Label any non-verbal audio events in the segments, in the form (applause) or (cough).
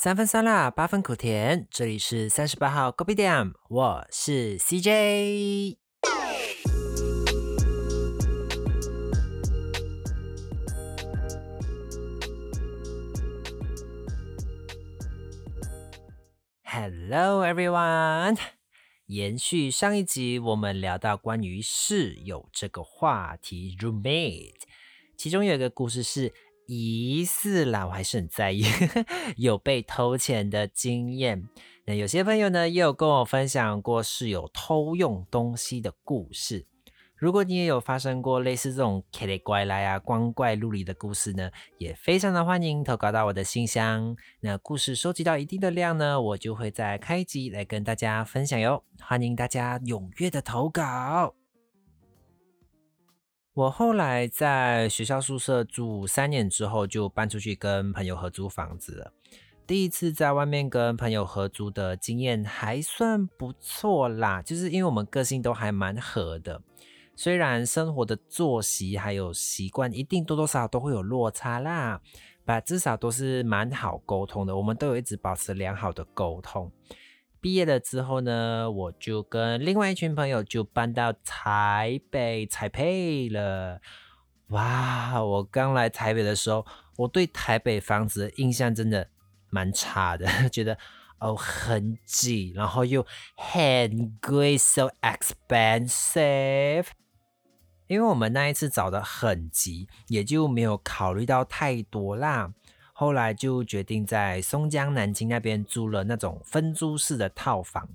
三分酸辣，八分苦甜。这里是三十八号 Coffee d a m 我是 CJ。Hello everyone，延续上一集，我们聊到关于室友这个话题，roommate，其中有一个故事是。疑似啦，我还是很在意 (laughs) 有被偷钱的经验。那有些朋友呢，也有跟我分享过室友偷用东西的故事。如果你也有发生过类似这种奇里怪来啊、光怪陆离的故事呢，也非常的欢迎投稿到我的信箱。那故事收集到一定的量呢，我就会在开集来跟大家分享哟。欢迎大家踊跃的投稿。我后来在学校宿舍住三年之后，就搬出去跟朋友合租房子了。第一次在外面跟朋友合租的经验还算不错啦，就是因为我们个性都还蛮合的，虽然生活的作息还有习惯一定多多少少都会有落差啦，但至少都是蛮好沟通的。我们都有一直保持良好的沟通。毕业了之后呢，我就跟另外一群朋友就搬到台北台北了。哇，我刚来台北的时候，我对台北房子的印象真的蛮差的，(laughs) 觉得哦很挤，然后又很贵，so expensive。因为我们那一次找的很急，也就没有考虑到太多啦。后来就决定在松江南京那边租了那种分租式的套房。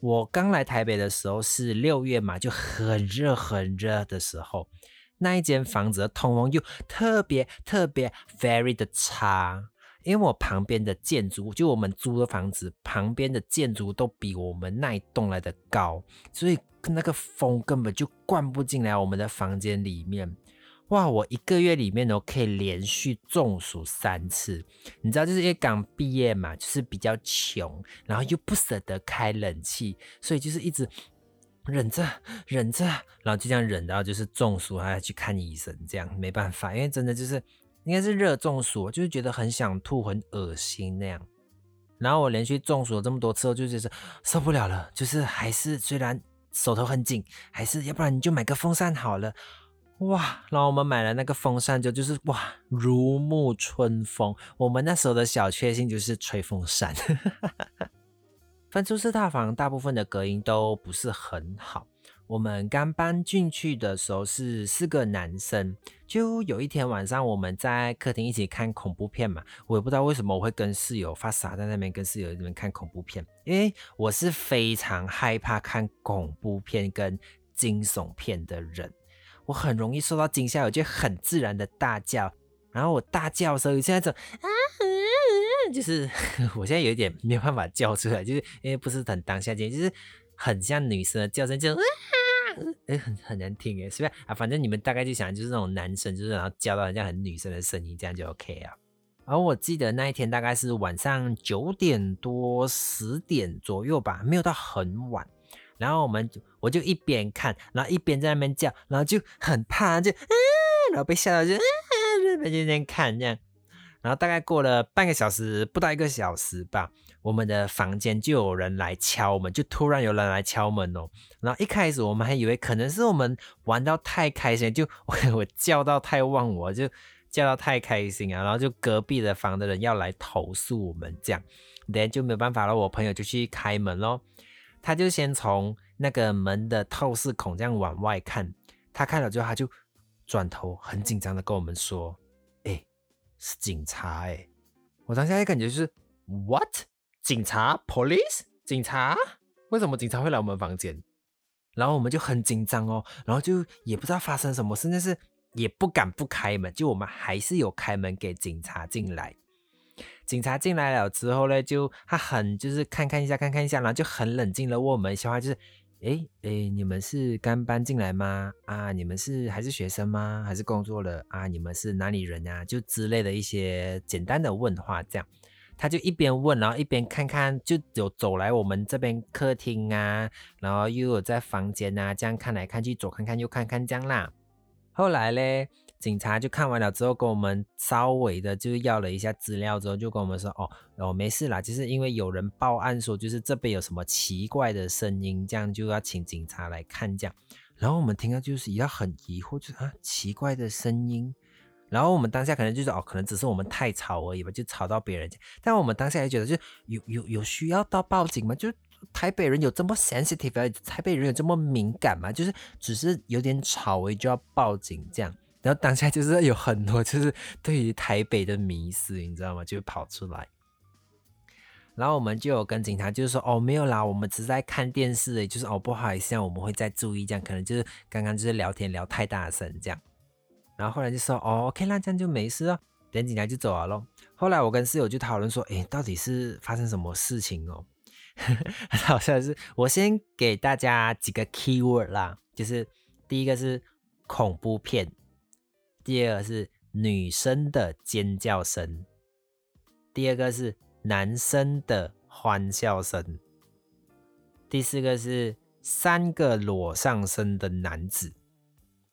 我刚来台北的时候是六月嘛，就很热很热的时候，那一间房子的通风又特别特别 very 的差，因为我旁边的建筑，就我们租的房子旁边的建筑都比我们那一栋来的高，所以那个风根本就灌不进来我们的房间里面。哇！我一个月里面呢，可以连续中暑三次。你知道，就是因为刚毕业嘛，就是比较穷，然后又不舍得开冷气，所以就是一直忍着忍着，然后就这样忍到就是中暑，还要去看医生，这样没办法，因为真的就是应该是热中暑，就是觉得很想吐、很恶心那样。然后我连续中暑了这么多次，我就觉得受不了了，就是还是虽然手头很紧，还是要不然你就买个风扇好了。哇！然后我们买了那个风扇，就就是哇，如沐春风。我们那时候的小确幸就是吹风扇。(laughs) 分租式套房大部分的隔音都不是很好。我们刚搬进去的时候是四个男生，就有一天晚上我们在客厅一起看恐怖片嘛。我也不知道为什么我会跟室友发傻在那边跟室友那边看恐怖片，因为我是非常害怕看恐怖片跟惊悚片的人。我很容易受到惊吓，我就很自然的大叫，然后我大叫的时候，现在种啊，就是 (laughs) 我现在有点没有办法叫出来，就是因为不是很当下间，就是很像女生的叫声，就啊，哎，很很难听哎，是不是啊？反正你们大概就想，就是那种男生，就是然后叫到人家很女生的声音，这样就 OK 啊。而我记得那一天大概是晚上九点多十点左右吧，没有到很晚。然后我们就我就一边看，然后一边在那边叫，然后就很怕，就嗯，然后被吓到就嗯，就在那边看这样。然后大概过了半个小时，不到一个小时吧，我们的房间就有人来敲门，就突然有人来敲门哦。然后一开始我们还以为可能是我们玩到太开心，就我我叫到太忘我，就叫到太开心啊。然后就隔壁的房的人要来投诉我们这样，等下就没有办法了。我朋友就去开门喽。他就先从那个门的透视孔这样往外看，他看了之后，他就转头很紧张的跟我们说：“哎，是警察哎！”我当下也感觉就是 “What？警察？Police？警察？为什么警察会来我们房间？”然后我们就很紧张哦，然后就也不知道发生什么，甚至是也不敢不开门，就我们还是有开门给警察进来。警察进来了之后呢，就他很就是看看一下，看看一下，然后就很冷静的问我们一些话，就是，哎哎，你们是刚搬进来吗？啊，你们是还是学生吗？还是工作了？啊，你们是哪里人啊？就之类的一些简单的问话，这样，他就一边问，然后一边看看，就有走来我们这边客厅啊，然后又有在房间啊，这样看来看去，左看看右看看这样啦。后来嘞。警察就看完了之后，跟我们稍微的就要了一下资料之后，就跟我们说，哦哦没事啦，就是因为有人报案说，就是这边有什么奇怪的声音，这样就要请警察来看这样。然后我们听到就是也很疑惑，就是啊奇怪的声音。然后我们当下可能就是哦，可能只是我们太吵而已吧，就吵到别人。但我们当下也觉得，就有有有需要到报警吗？就台北人有这么 sensitive，台北人有这么敏感吗？就是只是有点吵而已就要报警这样。然后当下就是有很多就是对于台北的迷思，你知道吗？就跑出来。然后我们就有跟警察就是说，哦没有啦，我们只是在看电视，就是哦不好意思，我们会再注意这样，可能就是刚刚就是聊天聊太大声这样。然后后来就说，哦，OK，那这样就没事哦。等警察就走了咯。后来我跟室友就讨论说，哎，到底是发生什么事情哦？(laughs) 好像是我先给大家几个 keyword 啦，就是第一个是恐怖片，第二个是女生的尖叫声，第二个是男生的欢笑声，第四个是三个裸上身的男子。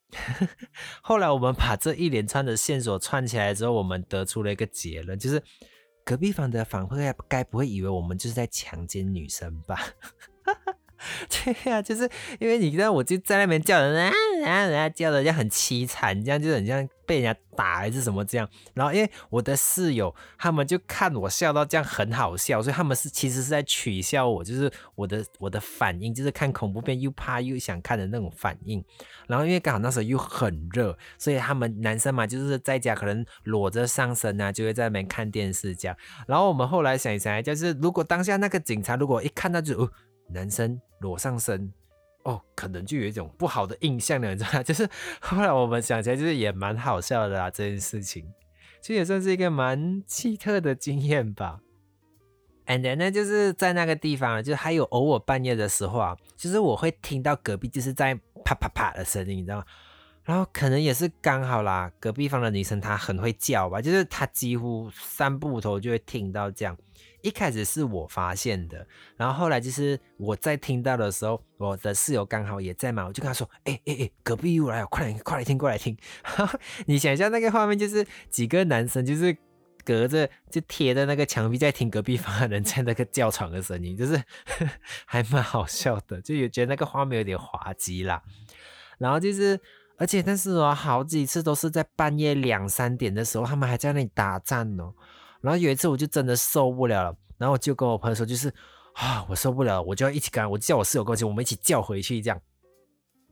(laughs) 后来我们把这一连串的线索串起来之后，我们得出了一个结论，就是隔壁房的房客该不会以为我们就是在强奸女生吧？(laughs) 对呀，就是因为你知道，我就在那边叫人啊啊，人家叫人家很凄惨，这样就很像被人家打还是什么这样。然后因为我的室友他们就看我笑到这样很好笑，所以他们是其实是在取笑我，就是我的我的反应，就是看恐怖片又怕又想看的那种反应。然后因为刚好那时候又很热，所以他们男生嘛就是在家可能裸着上身啊，就会在那边看电视这样。然后我们后来想一想，就是如果当下那个警察如果一看到就哦。男生裸上身，哦，可能就有一种不好的印象了，你知道吗？(laughs) 就是后来我们想起来，就是也蛮好笑的啊，这件事情，其实也算是一个蛮奇特的经验吧。And then 呢，就是在那个地方，就是还有偶尔半夜的时候啊，就是我会听到隔壁就是在啪啪啪的声音，你知道吗？然后可能也是刚好啦，隔壁房的女生她很会叫吧，就是她几乎三步头就会听到这样。一开始是我发现的，然后后来就是我在听到的时候，我的室友刚好也在嘛，我就跟他说：“哎哎哎，隔壁又来了，快来快来听，过来听。(laughs) ”你想一下那个画面，就是几个男生就是隔着就贴着那个墙壁在听隔壁房的人在那个叫床的声音，就是 (laughs) 还蛮好笑的，就有觉得那个画面有点滑稽啦。然后就是，而且但是我好几次都是在半夜两三点的时候，他们还在那里打战呢。然后有一次我就真的受不了了，然后我就跟我朋友说，就是啊，我受不了，我就要一起干，我叫我室友过去，我们一起叫回去这样。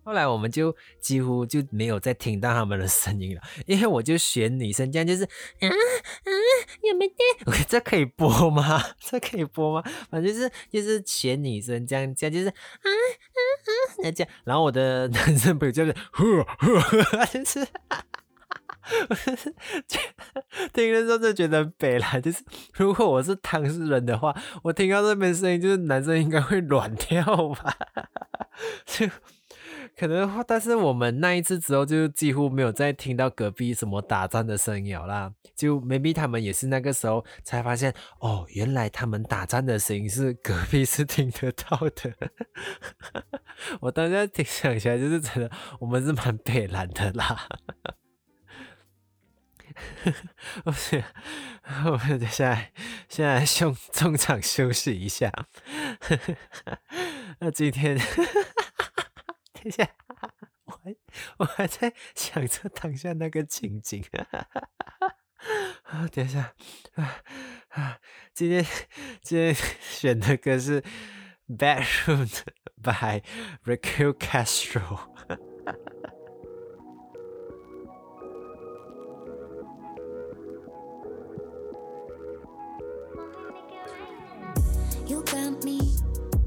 后来我们就几乎就没有再听到他们的声音了，因为我就选女生这样，就是啊啊，有没得？这可以播吗？(laughs) 这可以播吗？反正就是就是选女生这样这样，就是啊啊啊，那这样。然后我的 (laughs) 男生朋友就是呵呵，(laughs) 就是。听的时候就觉得北来，就是如果我是当事人的话，我听到这边声音，就是男生应该会软掉吧？就可能，但是我们那一次之后，就几乎没有再听到隔壁什么打仗的声音啦。就 maybe 他们也是那个时候才发现，哦，原来他们打仗的声音是隔壁是听得到的。(laughs) 我当下听想起来，就是真的，我们是蛮北蓝的啦。我是，我们现在 (laughs) 现在休中场休息一下。(laughs) 那今天，等一下，我还我还在想着当下那个情景。啊，等一下，啊啊，今天今天选的歌是《Bedroom》by Raquel Castro。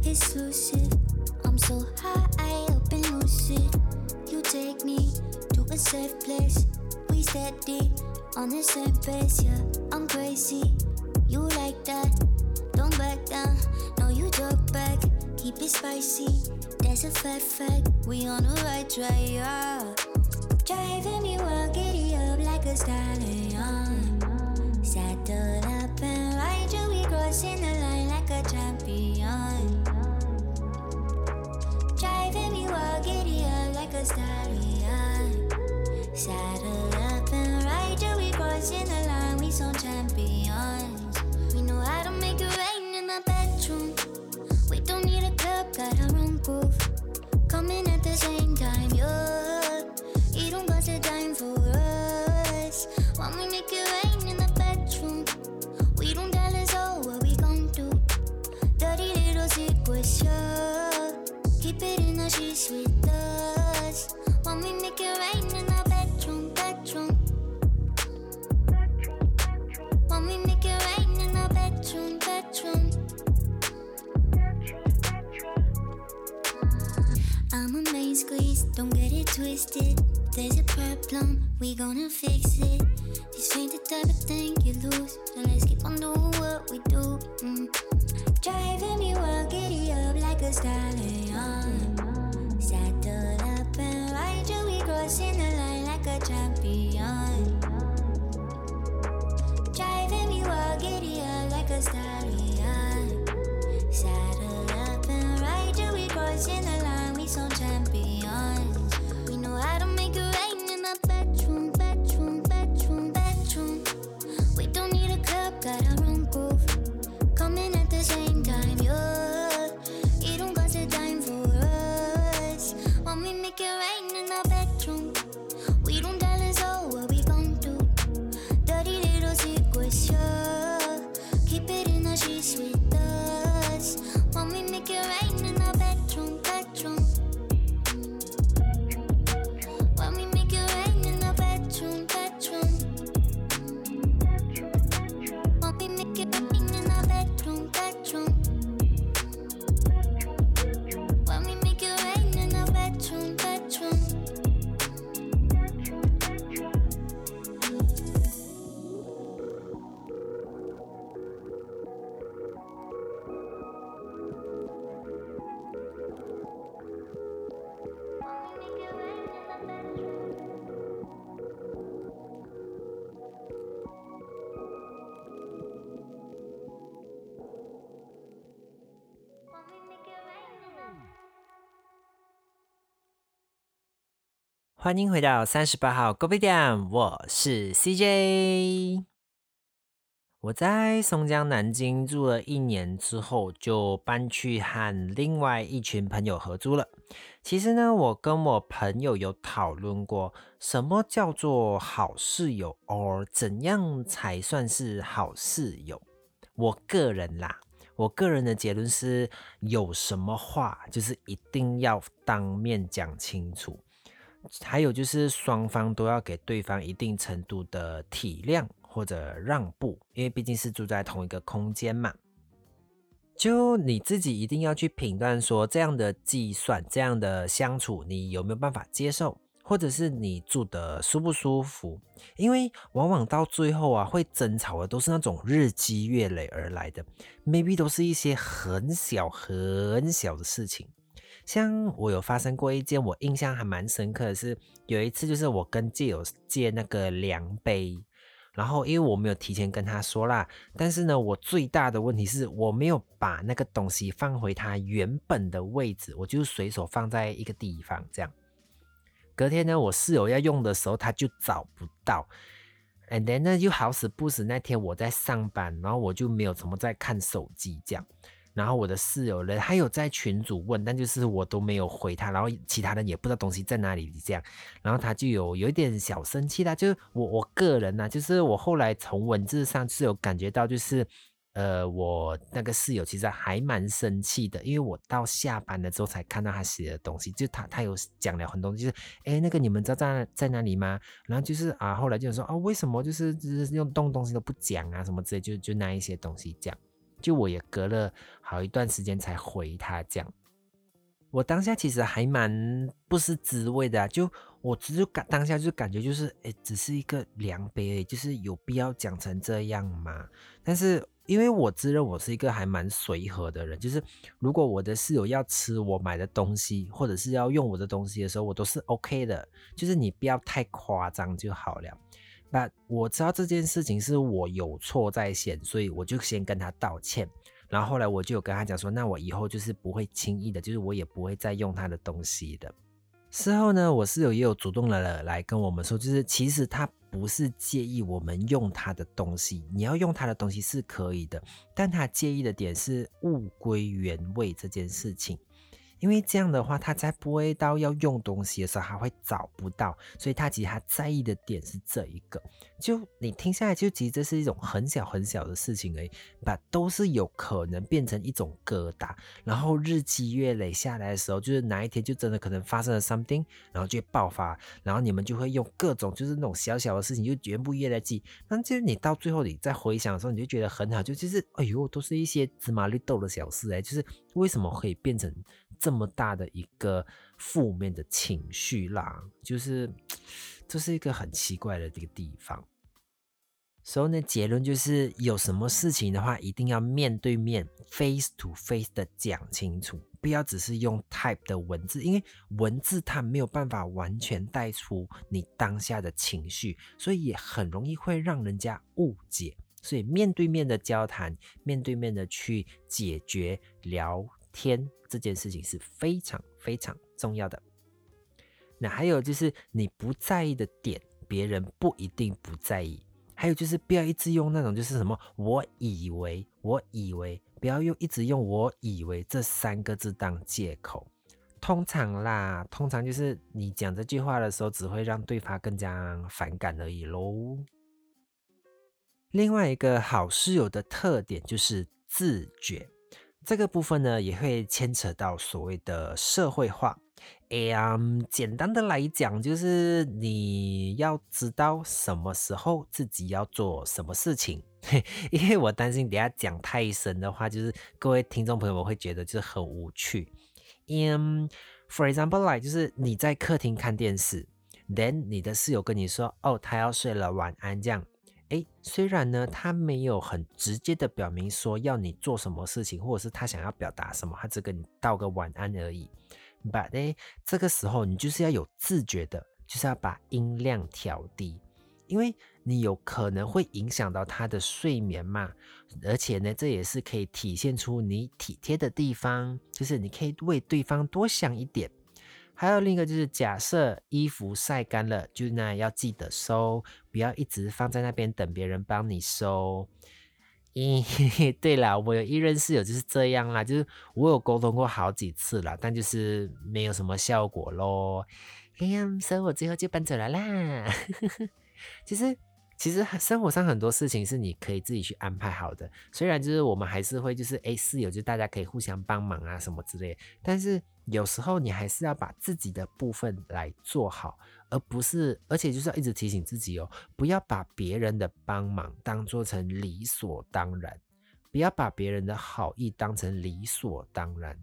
exclusive. Safe place. We steady on the same pace, yeah. I'm crazy. You like that? Don't back down. No, you talk back. Keep it spicy. That's a fact, fact. We on the right track, yeah. Driving me wild, giddy up like a stallion. Saddle up and ride you, we crossing the line like a champion. Driving me wild, giddy up like a stallion saddle up and ride till we crossing the line. We so champions. We know how to make it rain in the bedroom. We don't need a club, got our own groove. Coming at the same time, you 欢迎回到三十八号狗贝店，我是 CJ。我在松江南京住了一年之后，就搬去和另外一群朋友合租了。其实呢，我跟我朋友有讨论过，什么叫做好室友，or 怎样才算是好室友。我个人啦，我个人的结论是，有什么话就是一定要当面讲清楚。还有就是双方都要给对方一定程度的体谅或者让步，因为毕竟是住在同一个空间嘛。就你自己一定要去评断说这样的计算、这样的相处，你有没有办法接受，或者是你住的舒不舒服？因为往往到最后啊，会争吵的都是那种日积月累而来的，maybe 都是一些很小很小的事情。像我有发生过一件我印象还蛮深刻的是，有一次就是我跟借友借那个量杯，然后因为我没有提前跟他说啦，但是呢，我最大的问题是我没有把那个东西放回它原本的位置，我就随手放在一个地方这样。隔天呢，我室友要用的时候，他就找不到。And then 呢，又好死不死那天我在上班，然后我就没有怎么在看手机这样。然后我的室友呢，他有在群组问，但就是我都没有回他，然后其他人也不知道东西在哪里这样，然后他就有有一点小生气啦。就是我我个人呢、啊，就是我后来从文字上是有感觉到，就是呃，我那个室友其实还蛮生气的，因为我到下班了之后才看到他写的东西，就他他有讲了很多，就是哎那个你们知道在在哪里吗？然后就是啊，后来就说啊，为什么就是就是用动东西都不讲啊什么之类，就就那一些东西讲。就我也隔了好一段时间才回他这样，我当下其实还蛮不是滋味的，就我只是感当下就感觉就是，哎，只是一个量杯，就是有必要讲成这样吗？但是因为我自认我是一个还蛮随和的人，就是如果我的室友要吃我买的东西，或者是要用我的东西的时候，我都是 OK 的，就是你不要太夸张就好了。那我知道这件事情是我有错在先，所以我就先跟他道歉。然后后来我就有跟他讲说，那我以后就是不会轻易的，就是我也不会再用他的东西的。事后呢，我室友也有主动的来跟我们说，就是其实他不是介意我们用他的东西，你要用他的东西是可以的，但他介意的点是物归原位这件事情。因为这样的话，他在不会到要用东西的时候，他会找不到，所以他其实他在意的点是这一个。就你听下来，就其实这是一种很小很小的事情而已，把都是有可能变成一种疙瘩，然后日积月累下来的时候，就是哪一天就真的可能发生了 something，然后就会爆发，然后你们就会用各种就是那种小小的事情就全部越来记，那就是你到最后你在回想的时候，你就觉得很好，就就是哎呦，都是一些芝麻绿豆的小事哎，就是为什么可以变成这么大的一个负面的情绪啦，就是这是一个很奇怪的这个地方。所以呢，结论就是有什么事情的话，一定要面对面 （face to face） 的讲清楚，不要只是用 type 的文字，因为文字它没有办法完全带出你当下的情绪，所以也很容易会让人家误解。所以面对面的交谈，面对面的去解决聊天这件事情是非常非常重要的。那还有就是你不在意的点，别人不一定不在意。还有就是不要一直用那种就是什么我以为我以为不要用一直用我以为这三个字当借口。通常啦，通常就是你讲这句话的时候，只会让对方更加反感而已喽。另外一个好室友的特点就是自觉，这个部分呢也会牵扯到所谓的社会化。哎呀，简单的来讲，就是你要知道什么时候自己要做什么事情。因为我担心等下讲太深的话，就是各位听众朋友们会觉得就是很无趣。嗯，for example, like 就是你在客厅看电视，then 你的室友跟你说，哦，他要睡了，晚安，这样。哎，虽然呢，他没有很直接的表明说要你做什么事情，或者是他想要表达什么，他只跟你道个晚安而已。But 呢，这个时候你就是要有自觉的，就是要把音量调低，因为你有可能会影响到他的睡眠嘛。而且呢，这也是可以体现出你体贴的地方，就是你可以为对方多想一点。还有另一个就是，假设衣服晒干了，就那要记得收，不要一直放在那边等别人帮你收。咦，(laughs) 对了，我有一任室友就是这样啦，就是我有沟通过好几次了，但就是没有什么效果咯。哎呀，所以我最后就搬走了啦。(laughs) 其实，其实生活上很多事情是你可以自己去安排好的，虽然就是我们还是会就是哎室友就大家可以互相帮忙啊什么之类，但是有时候你还是要把自己的部分来做好。而不是，而且就是要一直提醒自己哦，不要把别人的帮忙当做成理所当然，不要把别人的好意当成理所当然，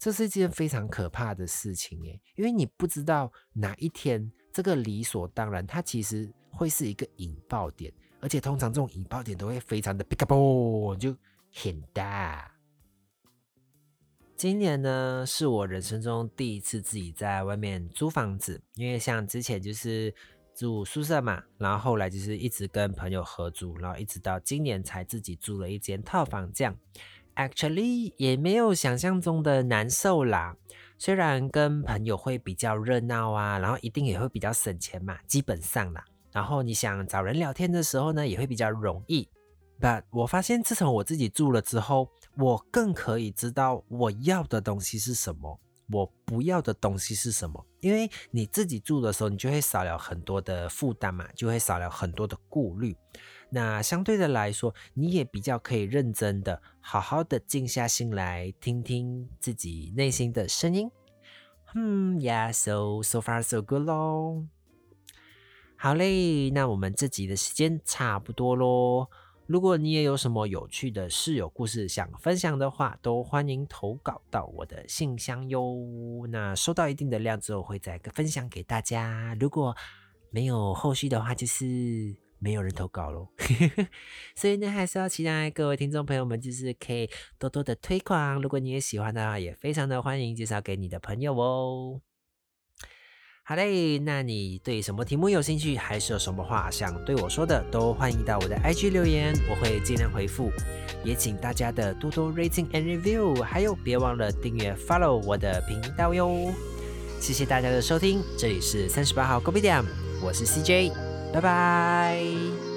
这是一件非常可怕的事情诶，因为你不知道哪一天这个理所当然，它其实会是一个引爆点，而且通常这种引爆点都会非常的 big up，就很大。今年呢，是我人生中第一次自己在外面租房子，因为像之前就是住宿舍嘛，然后后来就是一直跟朋友合租，然后一直到今年才自己租了一间套房。这样，actually 也没有想象中的难受啦。虽然跟朋友会比较热闹啊，然后一定也会比较省钱嘛，基本上啦。然后你想找人聊天的时候呢，也会比较容易。But 我发现自从我自己住了之后。我更可以知道我要的东西是什么，我不要的东西是什么。因为你自己住的时候，你就会少了很多的负担嘛，就会少了很多的顾虑。那相对的来说，你也比较可以认真的、好好的静下心来听听自己内心的声音。嗯，Yeah，so so far so good 咯。好嘞，那我们这集的时间差不多喽。如果你也有什么有趣的室友故事想分享的话，都欢迎投稿到我的信箱哟。那收到一定的量之后，会再分享给大家。如果没有后续的话，就是没有人投稿喽。(laughs) 所以呢，还是要期待各位听众朋友们，就是可以多多的推广。如果你也喜欢的话，也非常的欢迎介绍给你的朋友哦。好嘞，那你对什么题目有兴趣，还是有什么话想对我说的，都欢迎到我的 IG 留言，我会尽量回复。也请大家的多多 rating and review，还有别忘了订阅 follow 我的频道哟。谢谢大家的收听，这里是三十八号 Goddam，我是 CJ，拜拜。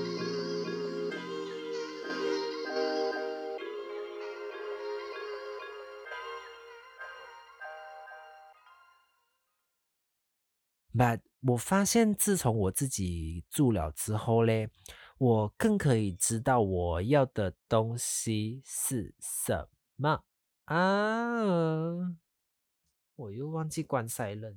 But 我发现，自从我自己住了之后嘞，我更可以知道我要的东西是什么啊！我又忘记关塞了。